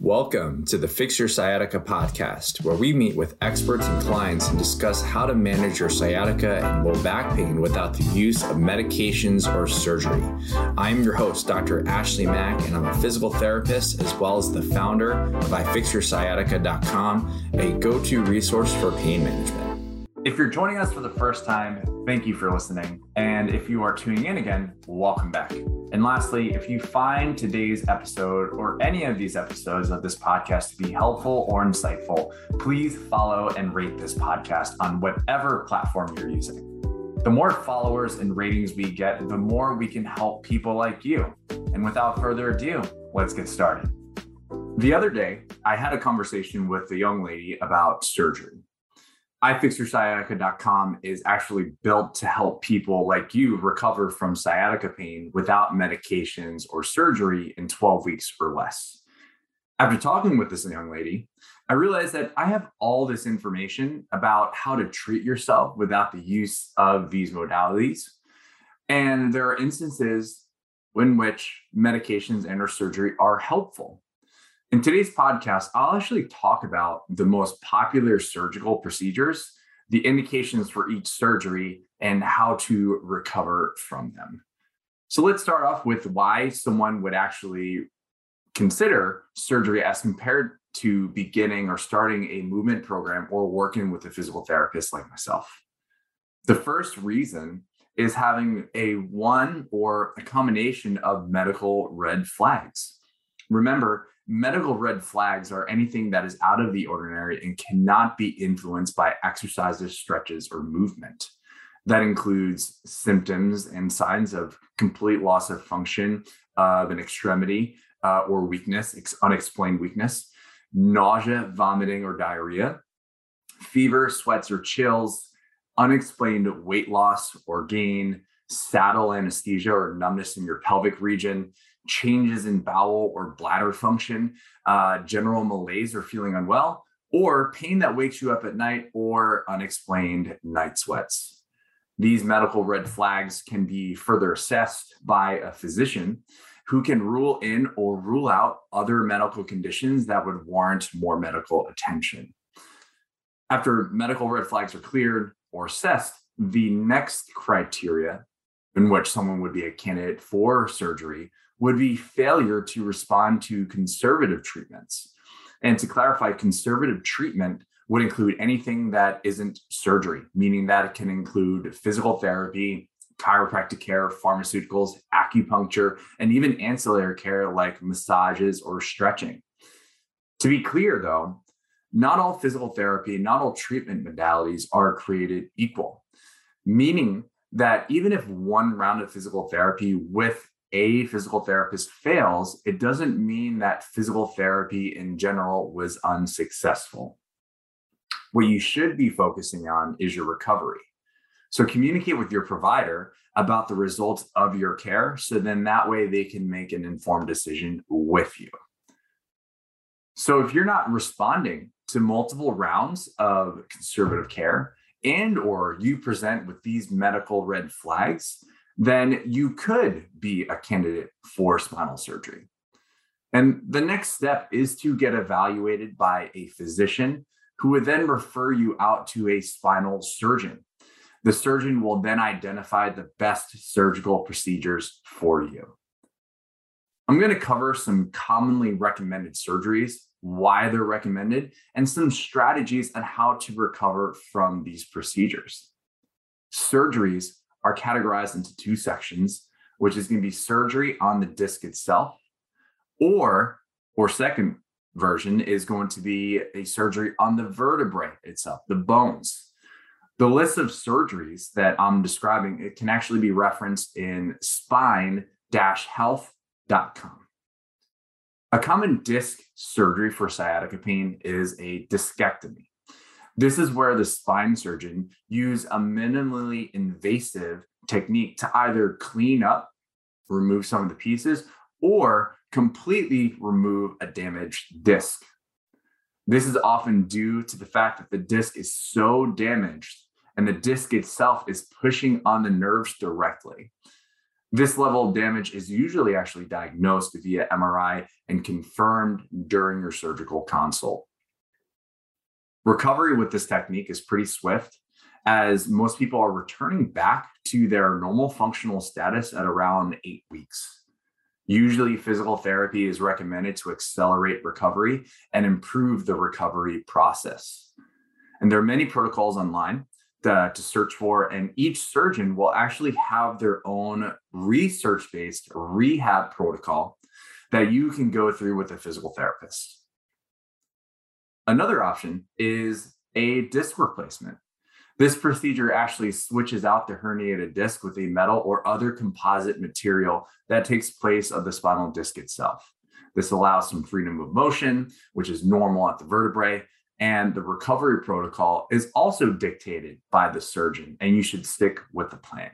Welcome to the Fix Your Sciatica podcast, where we meet with experts and clients and discuss how to manage your sciatica and low back pain without the use of medications or surgery. I'm your host, Dr. Ashley Mack, and I'm a physical therapist as well as the founder of iFixYourSciatica.com, a go to resource for pain management. If you're joining us for the first time, thank you for listening. And if you are tuning in again, welcome back. And lastly, if you find today's episode or any of these episodes of this podcast to be helpful or insightful, please follow and rate this podcast on whatever platform you're using. The more followers and ratings we get, the more we can help people like you. And without further ado, let's get started. The other day, I had a conversation with a young lady about surgery iFixYourSciatica.com is actually built to help people like you recover from sciatica pain without medications or surgery in 12 weeks or less. After talking with this young lady, I realized that I have all this information about how to treat yourself without the use of these modalities. And there are instances in which medications and or surgery are helpful. In today's podcast, I'll actually talk about the most popular surgical procedures, the indications for each surgery, and how to recover from them. So let's start off with why someone would actually consider surgery as compared to beginning or starting a movement program or working with a physical therapist like myself. The first reason is having a one or a combination of medical red flags. Remember, medical red flags are anything that is out of the ordinary and cannot be influenced by exercises, stretches, or movement. That includes symptoms and signs of complete loss of function of an extremity uh, or weakness, ex- unexplained weakness, nausea, vomiting, or diarrhea, fever, sweats, or chills, unexplained weight loss or gain, saddle anesthesia or numbness in your pelvic region, changes in bowel or bladder function, uh, general malaise or feeling unwell, or pain that wakes you up at night or unexplained night sweats. These medical red flags can be further assessed by a physician who can rule in or rule out other medical conditions that would warrant more medical attention. After medical red flags are cleared or assessed, the next criteria in which someone would be a candidate for surgery would be failure to respond to conservative treatments. And to clarify, conservative treatment would include anything that isn't surgery, meaning that it can include physical therapy, chiropractic care, pharmaceuticals, acupuncture, and even ancillary care like massages or stretching. To be clear, though, not all physical therapy, not all treatment modalities are created equal, meaning that even if one round of physical therapy with a physical therapist fails, it doesn't mean that physical therapy in general was unsuccessful. What you should be focusing on is your recovery. So communicate with your provider about the results of your care so then that way they can make an informed decision with you. So if you're not responding to multiple rounds of conservative care and or you present with these medical red flags, then you could be a candidate for spinal surgery. And the next step is to get evaluated by a physician who would then refer you out to a spinal surgeon. The surgeon will then identify the best surgical procedures for you. I'm going to cover some commonly recommended surgeries, why they're recommended, and some strategies on how to recover from these procedures. Surgeries are categorized into two sections, which is going to be surgery on the disc itself, or or second version is going to be a surgery on the vertebrae itself, the bones. The list of surgeries that I'm describing it can actually be referenced in spine-health.com. A common disc surgery for sciatica pain is a discectomy. This is where the spine surgeon use a minimally invasive technique to either clean up, remove some of the pieces, or completely remove a damaged disc. This is often due to the fact that the disc is so damaged and the disc itself is pushing on the nerves directly. This level of damage is usually actually diagnosed via MRI and confirmed during your surgical consult. Recovery with this technique is pretty swift, as most people are returning back to their normal functional status at around eight weeks. Usually, physical therapy is recommended to accelerate recovery and improve the recovery process. And there are many protocols online uh, to search for. And each surgeon will actually have their own research based rehab protocol that you can go through with a physical therapist. Another option is a disc replacement. This procedure actually switches out the herniated disc with a metal or other composite material that takes place of the spinal disc itself. This allows some freedom of motion, which is normal at the vertebrae, and the recovery protocol is also dictated by the surgeon, and you should stick with the plan.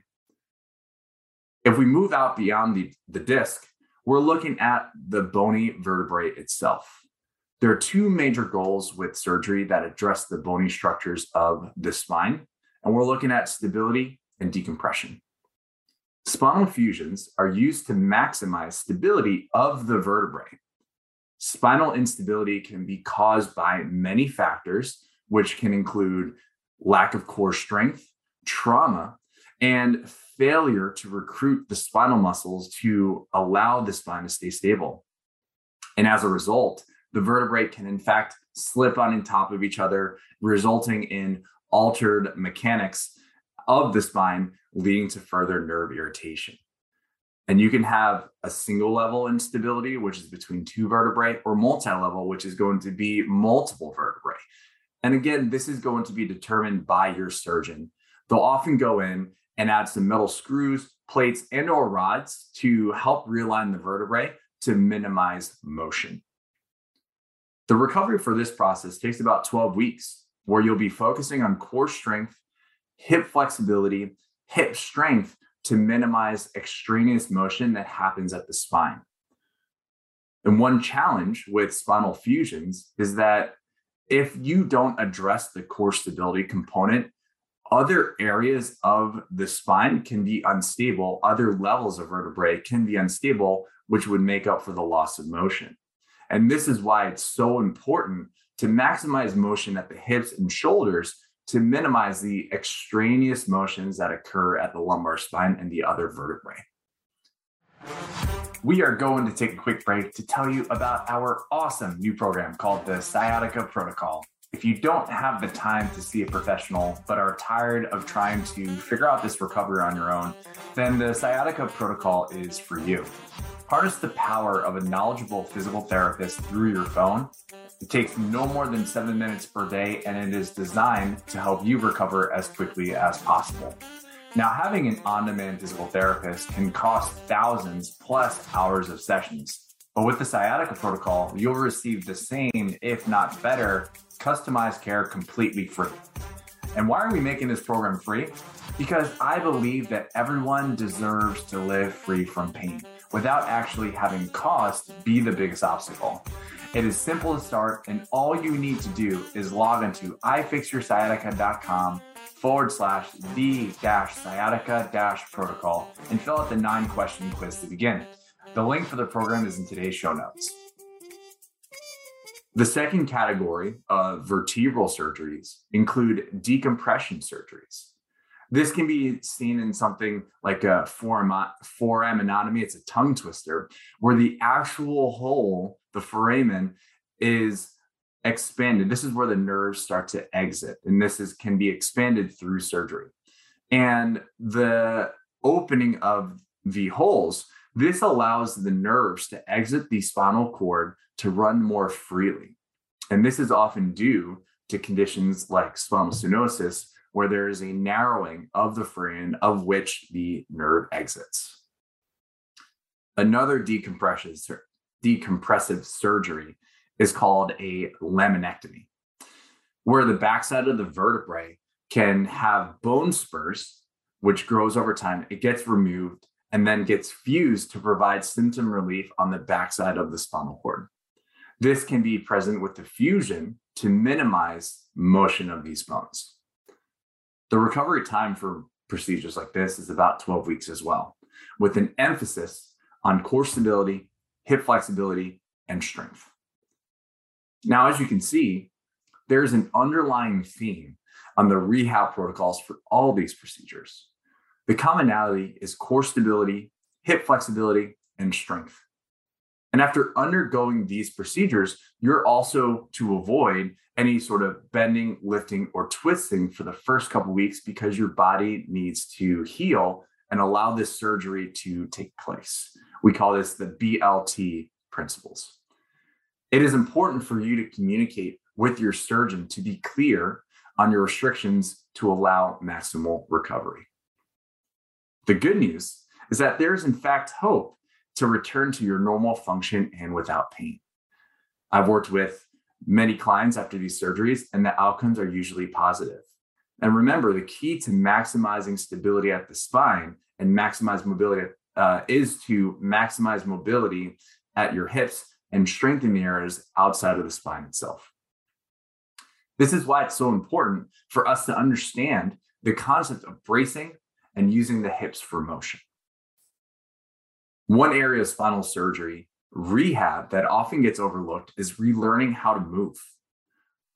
If we move out beyond the, the disc, we're looking at the bony vertebrae itself. There are two major goals with surgery that address the bony structures of the spine, and we're looking at stability and decompression. Spinal fusions are used to maximize stability of the vertebrae Spinal instability can be caused by many factors, which can include lack of core strength, trauma, and failure to recruit the spinal muscles to allow the spine to stay stable. And as a result, the vertebrae can, in fact, slip on top of each other, resulting in altered mechanics of the spine, leading to further nerve irritation. And you can have a single level instability, which is between two vertebrae, or multi level, which is going to be multiple vertebrae. And again, this is going to be determined by your surgeon. They'll often go in and add some metal screws, plates, and or rods to help realign the vertebrae to minimize motion. The recovery for this process takes about 12 weeks, where you'll be focusing on core strength, hip flexibility, hip strength, to minimize extraneous motion that happens at the spine. And one challenge with spinal fusions is that if you don't address the core stability component, other areas of the spine can be unstable, other levels of vertebrae can be unstable, which would make up for the loss of motion. And this is why it's so important to maximize motion at the hips and shoulders to minimize the extraneous motions that occur at the lumbar spine and the other vertebrae. We are going to take a quick break to tell you about our awesome new program called the Sciatica Protocol. If you don't have the time to see a professional but are tired of trying to figure out this recovery on your own, then the Sciatica Protocol is for you. Harness the power of a knowledgeable physical therapist through your phone it takes no more than seven minutes per day, and it is designed to help you recover as quickly as possible. Now, having an on demand physical therapist can cost thousands plus hours of sessions. But with the sciatica protocol, you'll receive the same, if not better, customized care completely free. And why are we making this program free? Because I believe that everyone deserves to live free from pain without actually having cost be the biggest obstacle. It is simple to start, and all you need to do is log into ifixyoursciatica.com forward slash the dash sciatica dash protocol and fill out the nine question quiz to begin. The link for the program is in today's show notes. The second category of vertebral surgeries include decompression surgeries. This can be seen in something like a foraminotomy. It's a tongue twister where the actual hole, the foramen, is expanded. This is where the nerves start to exit, and this is can be expanded through surgery. And the opening of the holes, this allows the nerves to exit the spinal cord to run more freely. And this is often due to conditions like spinal stenosis, where there is a narrowing of the foramen of which the nerve exits. Another decompressive surgery is called a laminectomy, where the backside of the vertebrae can have bone spurs, which grows over time. It gets removed and then gets fused to provide symptom relief on the backside of the spinal cord. This can be present with the fusion to minimize motion of these bones. The recovery time for procedures like this is about 12 weeks as well, with an emphasis on core stability, hip flexibility, and strength. Now, as you can see, there's an underlying theme on the rehab protocols for all these procedures. The commonality is core stability, hip flexibility, and strength. And after undergoing these procedures, you're also to avoid any sort of bending, lifting, or twisting for the first couple weeks because your body needs to heal and allow this surgery to take place. We call this the BLT principles. It is important for you to communicate with your surgeon to be clear on your restrictions to allow maximal recovery. The good news is that there is, in fact, hope to return to your normal function and without pain. I've worked with many clients after these surgeries, and the outcomes are usually positive. And remember, the key to maximizing stability at the spine and maximize mobility uh, is to maximize mobility at your hips and strengthen the areas outside of the spine itself. This is why it's so important for us to understand the concept of bracing and using the hips for motion. One area of spinal surgery rehab that often gets overlooked is relearning how to move.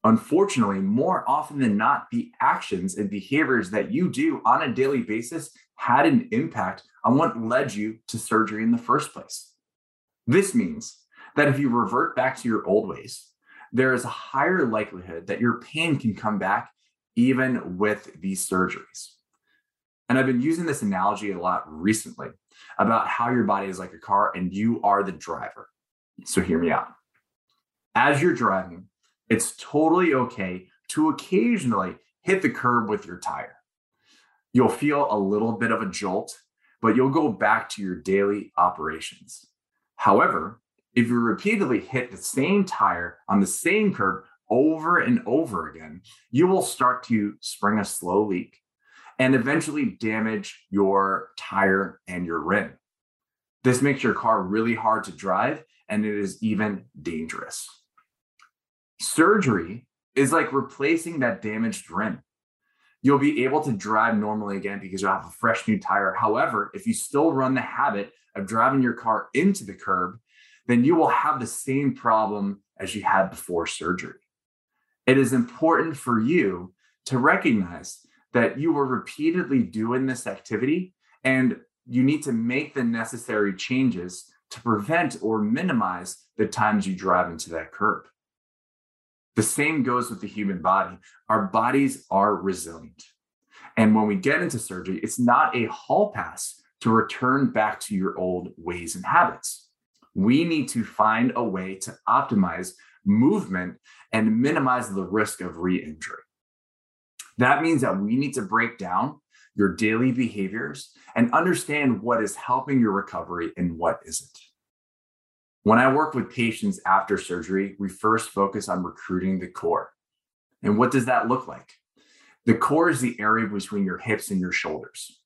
Unfortunately, more often than not, the actions and behaviors that you do on a daily basis had an impact on what led you to surgery in the first place. This means that if you revert back to your old ways, there is a higher likelihood that your pain can come back even with these surgeries. And I've been using this analogy a lot recently about how your body is like a car and you are the driver. So hear me out. As you're driving, it's totally okay to occasionally hit the curb with your tire. You'll feel a little bit of a jolt, but you'll go back to your daily operations. However, if you repeatedly hit the same tire on the same curb over and over again, you will start to spring a slow leak and eventually damage your tire and your rim. This makes your car really hard to drive and it is even dangerous. Surgery is like replacing that damaged rim. You'll be able to drive normally again because you'll have a fresh new tire. However, if you still run the habit of driving your car into the curb, then you will have the same problem as you had before surgery. It is important for you to recognize that you were repeatedly doing this activity and you need to make the necessary changes to prevent or minimize the times you drive into that curb. The same goes with the human body. Our bodies are resilient. And when we get into surgery, it's not a hall pass to return back to your old ways and habits. We need to find a way to optimize movement and minimize the risk of re injury. That means that we need to break down your daily behaviors and understand what is helping your recovery and what isn't. When I work with patients after surgery, we first focus on recruiting the core. And what does that look like? The core is the area between your hips and your shoulders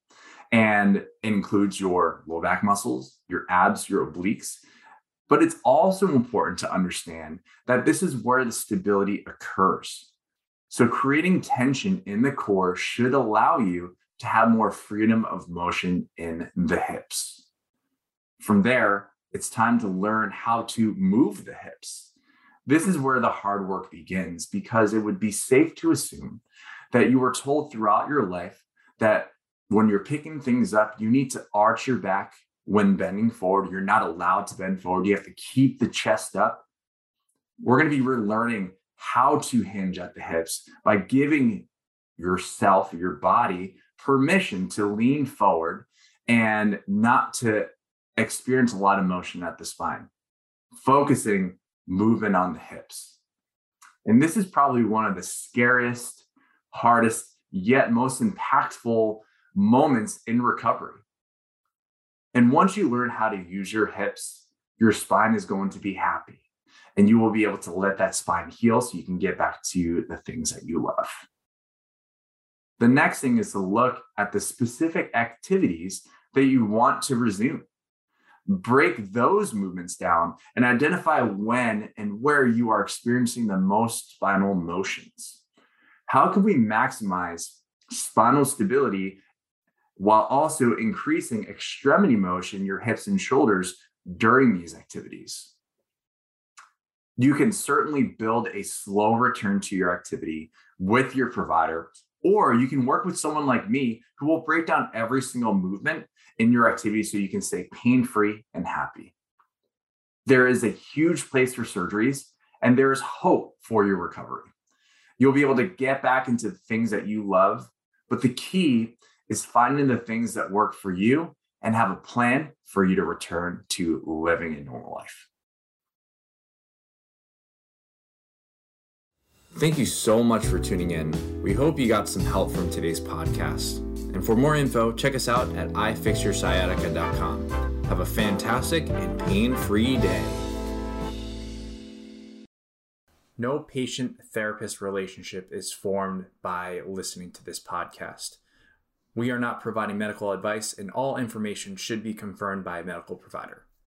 and includes your low back muscles, your abs, your obliques. But it's also important to understand that this is where the stability occurs. So, creating tension in the core should allow you to have more freedom of motion in the hips. From there, it's time to learn how to move the hips. This is where the hard work begins because it would be safe to assume that you were told throughout your life that when you're picking things up, you need to arch your back when bending forward. You're not allowed to bend forward. You have to keep the chest up. We're going to be relearning how to hinge at the hips by giving yourself, your body, permission to lean forward and not to experience a lot of motion at the spine, focusing movement on the hips. And this is probably one of the scariest, hardest, yet most impactful moments in recovery. And once you learn how to use your hips, your spine is going to be happy and you will be able to let that spine heal so you can get back to the things that you love. The next thing is to look at the specific activities that you want to resume. Break those movements down and identify when and where you are experiencing the most spinal motions. How can we maximize spinal stability while also increasing extremity motion, your hips and shoulders during these activities? You can certainly build a slow return to your activity with your provider or you can work with someone like me who will break down every single movement in your activity so you can stay pain free and happy. There is a huge place for surgeries, and there is hope for your recovery. You'll be able to get back into things that you love, but the key is finding the things that work for you and have a plan for you to return to living a normal life. Thank you so much for tuning in. We hope you got some help from today's podcast. And for more info, check us out at ifixyoursciatica.com. Have a fantastic and pain free day. No patient therapist relationship is formed by listening to this podcast. We are not providing medical advice, and all information should be confirmed by a medical provider.